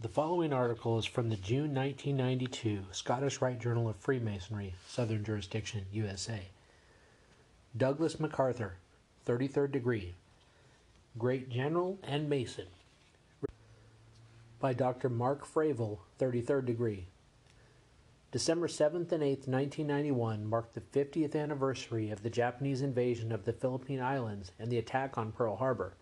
The following article is from the June 1992 Scottish Rite Journal of Freemasonry, Southern Jurisdiction, USA. Douglas MacArthur, 33rd degree, Great General and Mason. By Dr. Mark Fravel, 33rd degree. December 7th and 8th, 1991 marked the 50th anniversary of the Japanese invasion of the Philippine Islands and the attack on Pearl Harbor.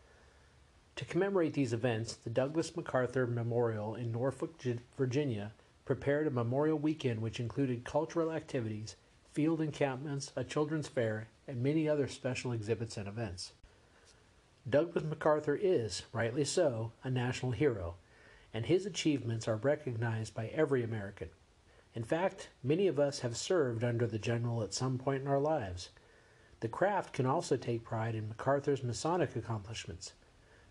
To commemorate these events, the Douglas MacArthur Memorial in Norfolk, Virginia, prepared a memorial weekend which included cultural activities, field encampments, a children's fair, and many other special exhibits and events. Douglas MacArthur is, rightly so, a national hero, and his achievements are recognized by every American. In fact, many of us have served under the general at some point in our lives. The craft can also take pride in MacArthur's Masonic accomplishments.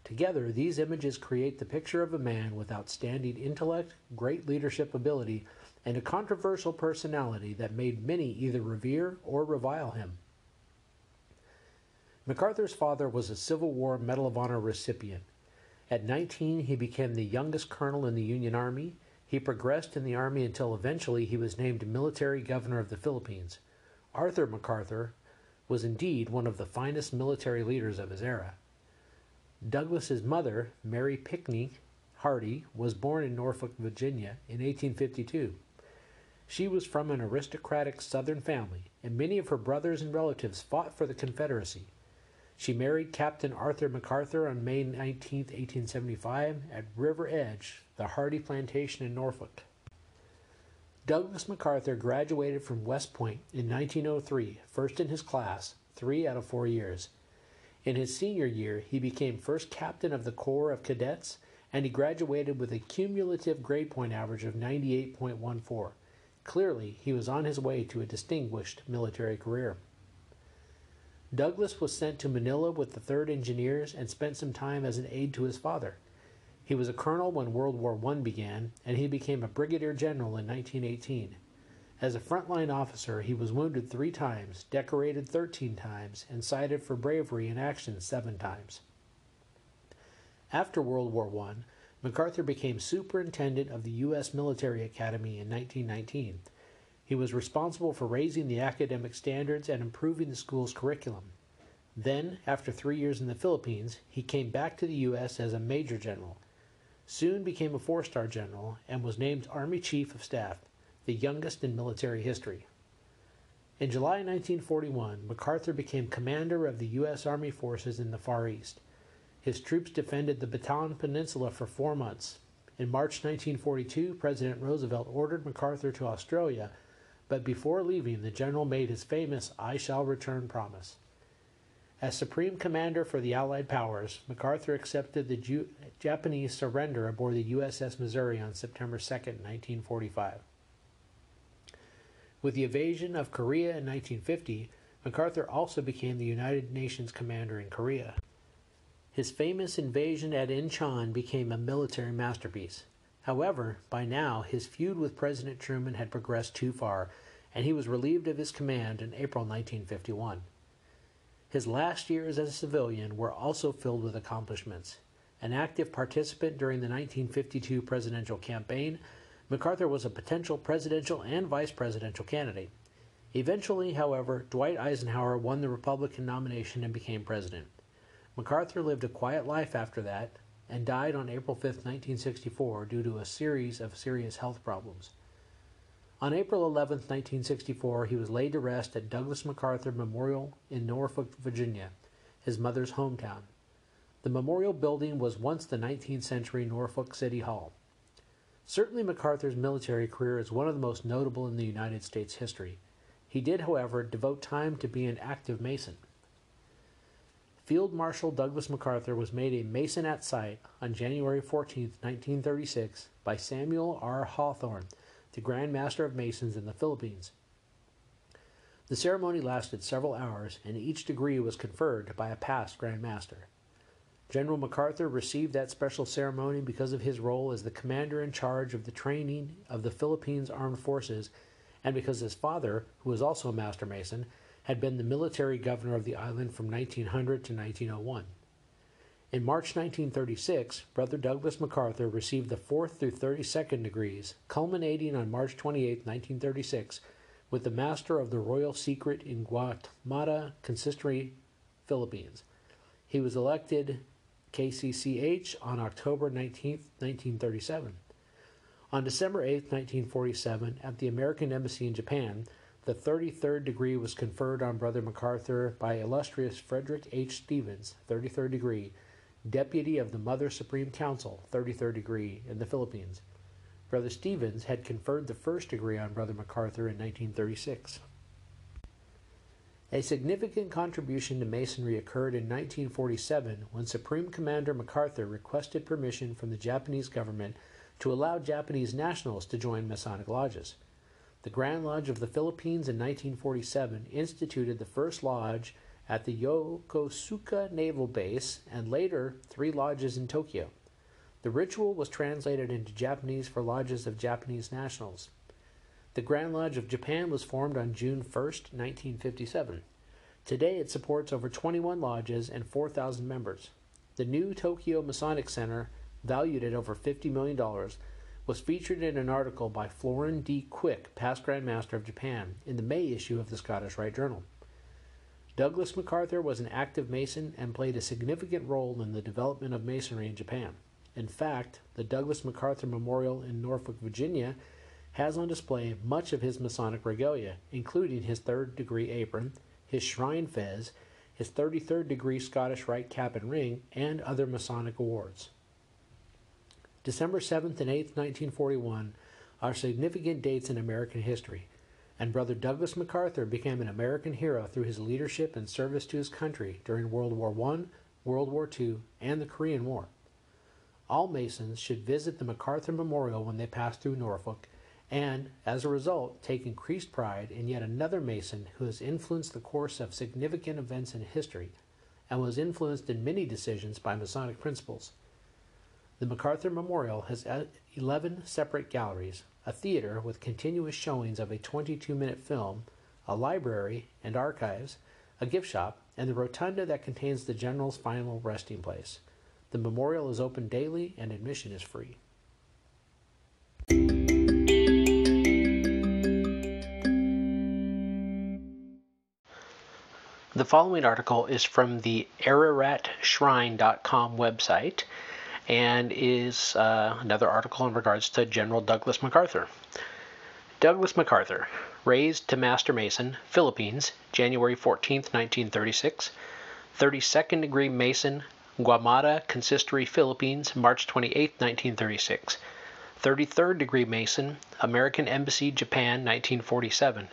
Together, these images create the picture of a man with outstanding intellect, great leadership ability, and a controversial personality that made many either revere or revile him. MacArthur's father was a Civil War Medal of Honor recipient. At 19, he became the youngest colonel in the Union Army. He progressed in the Army until eventually he was named military governor of the Philippines. Arthur MacArthur was indeed one of the finest military leaders of his era. Douglas's mother, Mary Pinckney Hardy, was born in Norfolk, Virginia in 1852. She was from an aristocratic Southern family, and many of her brothers and relatives fought for the Confederacy. She married Captain Arthur MacArthur on May 19, 1875, at River Edge, the Hardy Plantation in Norfolk. Douglas MacArthur graduated from West Point in 1903, first in his class, three out of four years. In his senior year, he became first captain of the Corps of Cadets, and he graduated with a cumulative grade point average of 98.14. Clearly, he was on his way to a distinguished military career. Douglas was sent to Manila with the 3rd Engineers and spent some time as an aide to his father. He was a colonel when World War I began, and he became a brigadier general in 1918. As a frontline officer, he was wounded three times, decorated 13 times, and cited for bravery in action seven times. After World War I, MacArthur became superintendent of the U.S. Military Academy in 1919. He was responsible for raising the academic standards and improving the school's curriculum. Then, after three years in the Philippines, he came back to the U.S. as a major general, soon became a four star general, and was named Army Chief of Staff the youngest in military history. In July 1941, MacArthur became commander of the U.S. Army forces in the Far East. His troops defended the Bataan Peninsula for four months. In March 1942, President Roosevelt ordered MacArthur to Australia, but before leaving, the general made his famous I shall return promise. As Supreme Commander for the Allied powers, MacArthur accepted the Ju- Japanese surrender aboard the USS Missouri on September 2, 1945. With the invasion of Korea in 1950, MacArthur also became the United Nations commander in Korea. His famous invasion at Incheon became a military masterpiece. However, by now his feud with President Truman had progressed too far, and he was relieved of his command in April 1951. His last years as a civilian were also filled with accomplishments. An active participant during the 1952 presidential campaign, MacArthur was a potential presidential and vice presidential candidate. Eventually, however, Dwight Eisenhower won the Republican nomination and became president. MacArthur lived a quiet life after that and died on April 5, 1964, due to a series of serious health problems. On April 11, 1964, he was laid to rest at Douglas MacArthur Memorial in Norfolk, Virginia, his mother's hometown. The memorial building was once the 19th century Norfolk City Hall. Certainly, MacArthur's military career is one of the most notable in the United States history. He did, however, devote time to being an active Mason. Field Marshal Douglas MacArthur was made a Mason at sight on January 14, 1936, by Samuel R. Hawthorne, the Grand Master of Masons in the Philippines. The ceremony lasted several hours, and each degree was conferred by a past Grand Master. General MacArthur received that special ceremony because of his role as the commander in charge of the training of the Philippines Armed Forces, and because his father, who was also a Master Mason, had been the military governor of the island from 1900 to 1901. In March 1936, Brother Douglas MacArthur received the 4th through 32nd degrees, culminating on March 28, 1936, with the Master of the Royal Secret in Guatemala Consistory, Philippines. He was elected KCCH on October 19, 1937. On December 8, 1947, at the American Embassy in Japan, the 33rd degree was conferred on Brother MacArthur by illustrious Frederick H. Stevens, 33rd degree, Deputy of the Mother Supreme Council, 33rd degree, in the Philippines. Brother Stevens had conferred the first degree on Brother MacArthur in 1936. A significant contribution to Masonry occurred in 1947 when Supreme Commander MacArthur requested permission from the Japanese government to allow Japanese nationals to join Masonic lodges. The Grand Lodge of the Philippines in 1947 instituted the first lodge at the Yokosuka Naval Base and later three lodges in Tokyo. The ritual was translated into Japanese for lodges of Japanese nationals. The Grand Lodge of Japan was formed on June 1, 1957. Today it supports over 21 lodges and 4,000 members. The new Tokyo Masonic Center, valued at over $50 million, was featured in an article by Florin D. Quick, past Grand Master of Japan, in the May issue of the Scottish Rite Journal. Douglas MacArthur was an active Mason and played a significant role in the development of Masonry in Japan. In fact, the Douglas MacArthur Memorial in Norfolk, Virginia, has on display much of his Masonic regalia, including his third degree apron, his shrine fez, his 33rd degree Scottish Rite cap and ring, and other Masonic awards. December 7th and 8th, 1941 are significant dates in American history, and Brother Douglas MacArthur became an American hero through his leadership and service to his country during World War I, World War II, and the Korean War. All Masons should visit the MacArthur Memorial when they pass through Norfolk and, as a result, take increased pride in yet another Mason who has influenced the course of significant events in history and was influenced in many decisions by Masonic principles. The MacArthur Memorial has 11 separate galleries, a theater with continuous showings of a 22 minute film, a library and archives, a gift shop, and the rotunda that contains the General's final resting place. The memorial is open daily and admission is free. The following article is from the AraratShrine.com website and is uh, another article in regards to General Douglas MacArthur. Douglas MacArthur, raised to Master Mason, Philippines, January 14, 1936. 32nd degree Mason, Guamata Consistory, Philippines, March 28, 1936. 33rd degree Mason, American Embassy, Japan, 1947.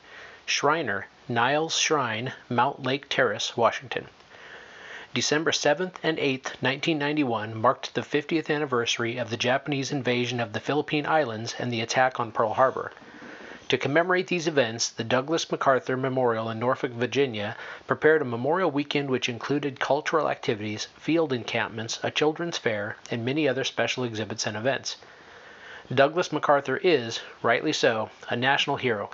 Shriner, Niles Shrine, Mountlake Terrace, Washington. December 7th and 8th, 1991 marked the 50th anniversary of the Japanese invasion of the Philippine Islands and the attack on Pearl Harbor. To commemorate these events, the Douglas MacArthur Memorial in Norfolk, Virginia prepared a memorial weekend which included cultural activities, field encampments, a children's fair, and many other special exhibits and events. Douglas MacArthur is, rightly so, a national hero,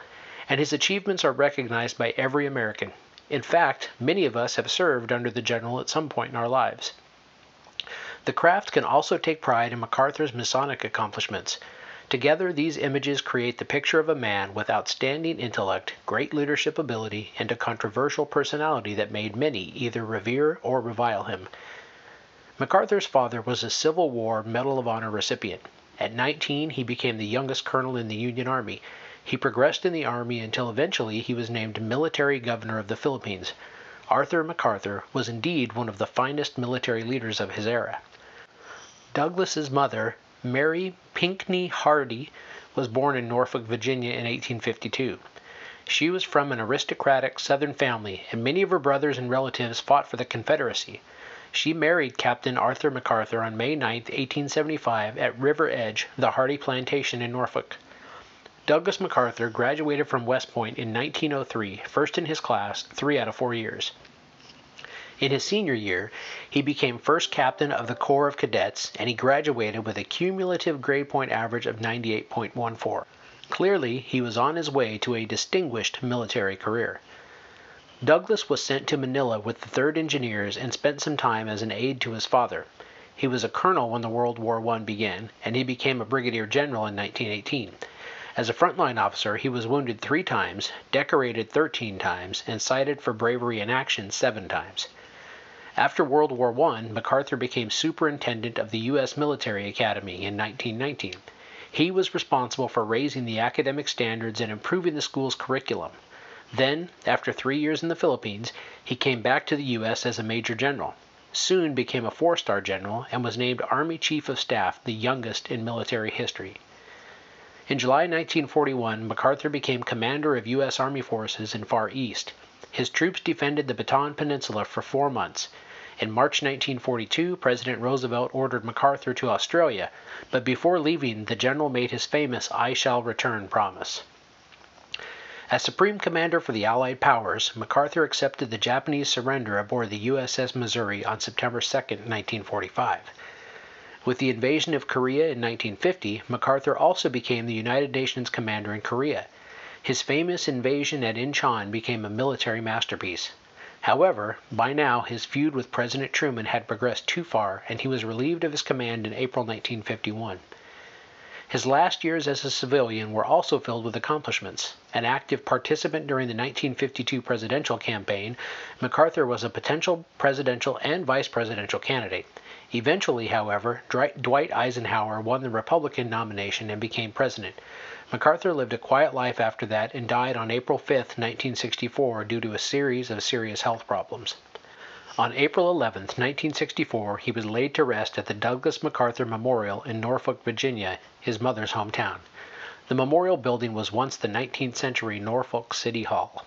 and his achievements are recognized by every American, in fact, many of us have served under the General at some point in our lives. The craft can also take pride in MacArthur's Masonic accomplishments. Together, these images create the picture of a man with outstanding intellect, great leadership ability, and a controversial personality that made many either revere or revile him. MacArthur's father was a Civil War Medal of Honor recipient. At 19, he became the youngest colonel in the Union Army he progressed in the Army until eventually he was named Military Governor of the Philippines. Arthur MacArthur was indeed one of the finest military leaders of his era. Douglas's mother, Mary Pinckney Hardy, was born in Norfolk, Virginia in 1852. She was from an aristocratic Southern family, and many of her brothers and relatives fought for the Confederacy. She married Captain Arthur MacArthur on May 9, 1875, at River Edge, the Hardy Plantation in Norfolk. Douglas MacArthur graduated from West Point in 1903, first in his class, three out of four years. In his senior year, he became first captain of the Corps of Cadets, and he graduated with a cumulative grade point average of 98.14. Clearly, he was on his way to a distinguished military career. Douglas was sent to Manila with the 3rd Engineers and spent some time as an aide to his father. He was a colonel when the World War I began, and he became a brigadier general in 1918. As a frontline officer, he was wounded three times, decorated 13 times, and cited for bravery in action seven times. After World War I, MacArthur became superintendent of the U.S. Military Academy in 1919. He was responsible for raising the academic standards and improving the school's curriculum. Then, after three years in the Philippines, he came back to the U.S. as a major general. Soon became a four star general and was named Army Chief of Staff, the youngest in military history. In July 1941, MacArthur became commander of U.S. Army forces in Far East. His troops defended the Bataan Peninsula for four months. In March 1942, President Roosevelt ordered MacArthur to Australia, but before leaving, the general made his famous I shall return promise. As Supreme Commander for the Allied Powers, MacArthur accepted the Japanese surrender aboard the USS Missouri on September 2, 1945. With the invasion of Korea in 1950, MacArthur also became the United Nations commander in Korea. His famous invasion at Incheon became a military masterpiece. However, by now his feud with President Truman had progressed too far, and he was relieved of his command in April 1951. His last years as a civilian were also filled with accomplishments. An active participant during the 1952 presidential campaign, MacArthur was a potential presidential and vice presidential candidate. Eventually, however, Dwight Eisenhower won the Republican nomination and became president. MacArthur lived a quiet life after that and died on April 5, 1964, due to a series of serious health problems. On April 11, 1964, he was laid to rest at the Douglas MacArthur Memorial in Norfolk, Virginia, his mother's hometown. The memorial building was once the 19th century Norfolk City Hall.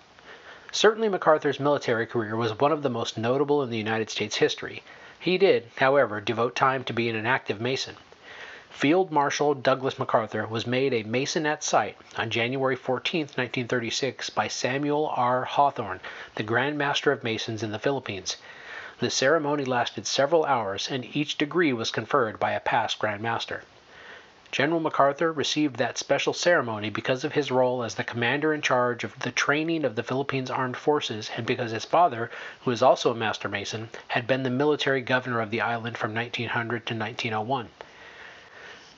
Certainly, MacArthur's military career was one of the most notable in the United States history. He did, however, devote time to being an active Mason. Field Marshal Douglas MacArthur was made a Mason at sight on January 14, 1936, by Samuel R. Hawthorne, the Grand Master of Masons in the Philippines. The ceremony lasted several hours, and each degree was conferred by a past Grand Master. General MacArthur received that special ceremony because of his role as the commander in charge of the training of the Philippines Armed Forces and because his father, who was also a Master Mason, had been the military governor of the island from 1900 to 1901.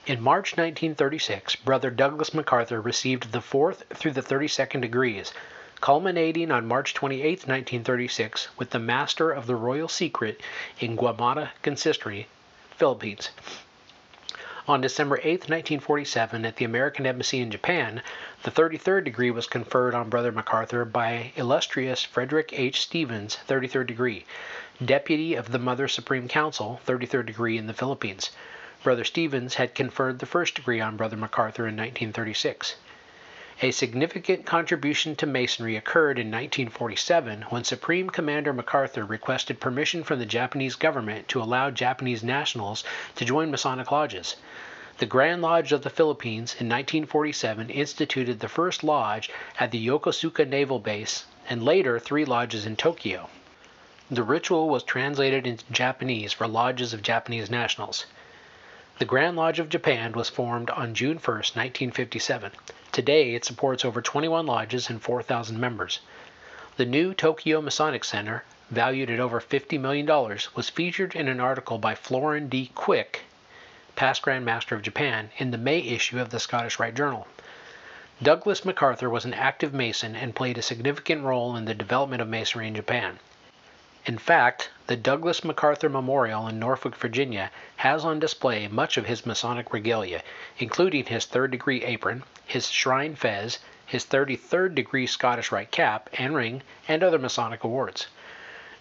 In March 1936, Brother Douglas MacArthur received the 4th through the 32nd degrees, culminating on March 28, 1936, with the Master of the Royal Secret in Guamata Consistory, Philippines. On December 8, 1947, at the American Embassy in Japan, the 33rd degree was conferred on Brother MacArthur by illustrious Frederick H. Stevens, 33rd degree, Deputy of the Mother Supreme Council, 33rd degree in the Philippines. Brother Stevens had conferred the first degree on Brother MacArthur in 1936. A significant contribution to Masonry occurred in 1947 when Supreme Commander MacArthur requested permission from the Japanese government to allow Japanese nationals to join Masonic lodges. The Grand Lodge of the Philippines in 1947 instituted the first lodge at the Yokosuka Naval Base and later three lodges in Tokyo. The ritual was translated into Japanese for lodges of Japanese nationals. The Grand Lodge of Japan was formed on June 1, 1957. Today, it supports over 21 lodges and 4,000 members. The new Tokyo Masonic Center, valued at over $50 million, was featured in an article by Florin D. Quick, past Grand Master of Japan, in the May issue of the Scottish Rite Journal. Douglas MacArthur was an active Mason and played a significant role in the development of Masonry in Japan. In fact, the Douglas MacArthur Memorial in Norfolk, Virginia, has on display much of his Masonic regalia, including his third degree apron, his shrine fez, his 33rd degree Scottish Rite cap and ring, and other Masonic awards.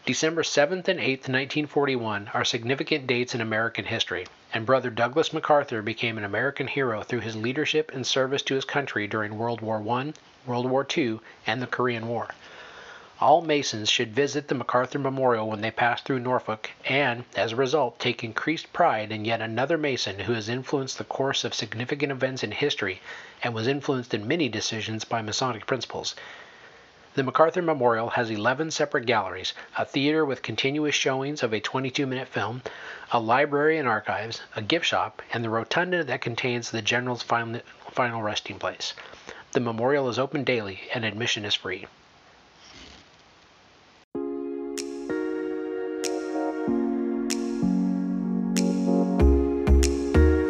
December 7th and 8th, 1941, are significant dates in American history, and Brother Douglas MacArthur became an American hero through his leadership and service to his country during World War I World War II, and the Korean War. All Masons should visit the MacArthur Memorial when they pass through Norfolk, and, as a result, take increased pride in yet another Mason who has influenced the course of significant events in history and was influenced in many decisions by Masonic principles. The MacArthur Memorial has 11 separate galleries, a theater with continuous showings of a 22 minute film, a library and archives, a gift shop, and the rotunda that contains the General's final, final resting place. The memorial is open daily and admission is free.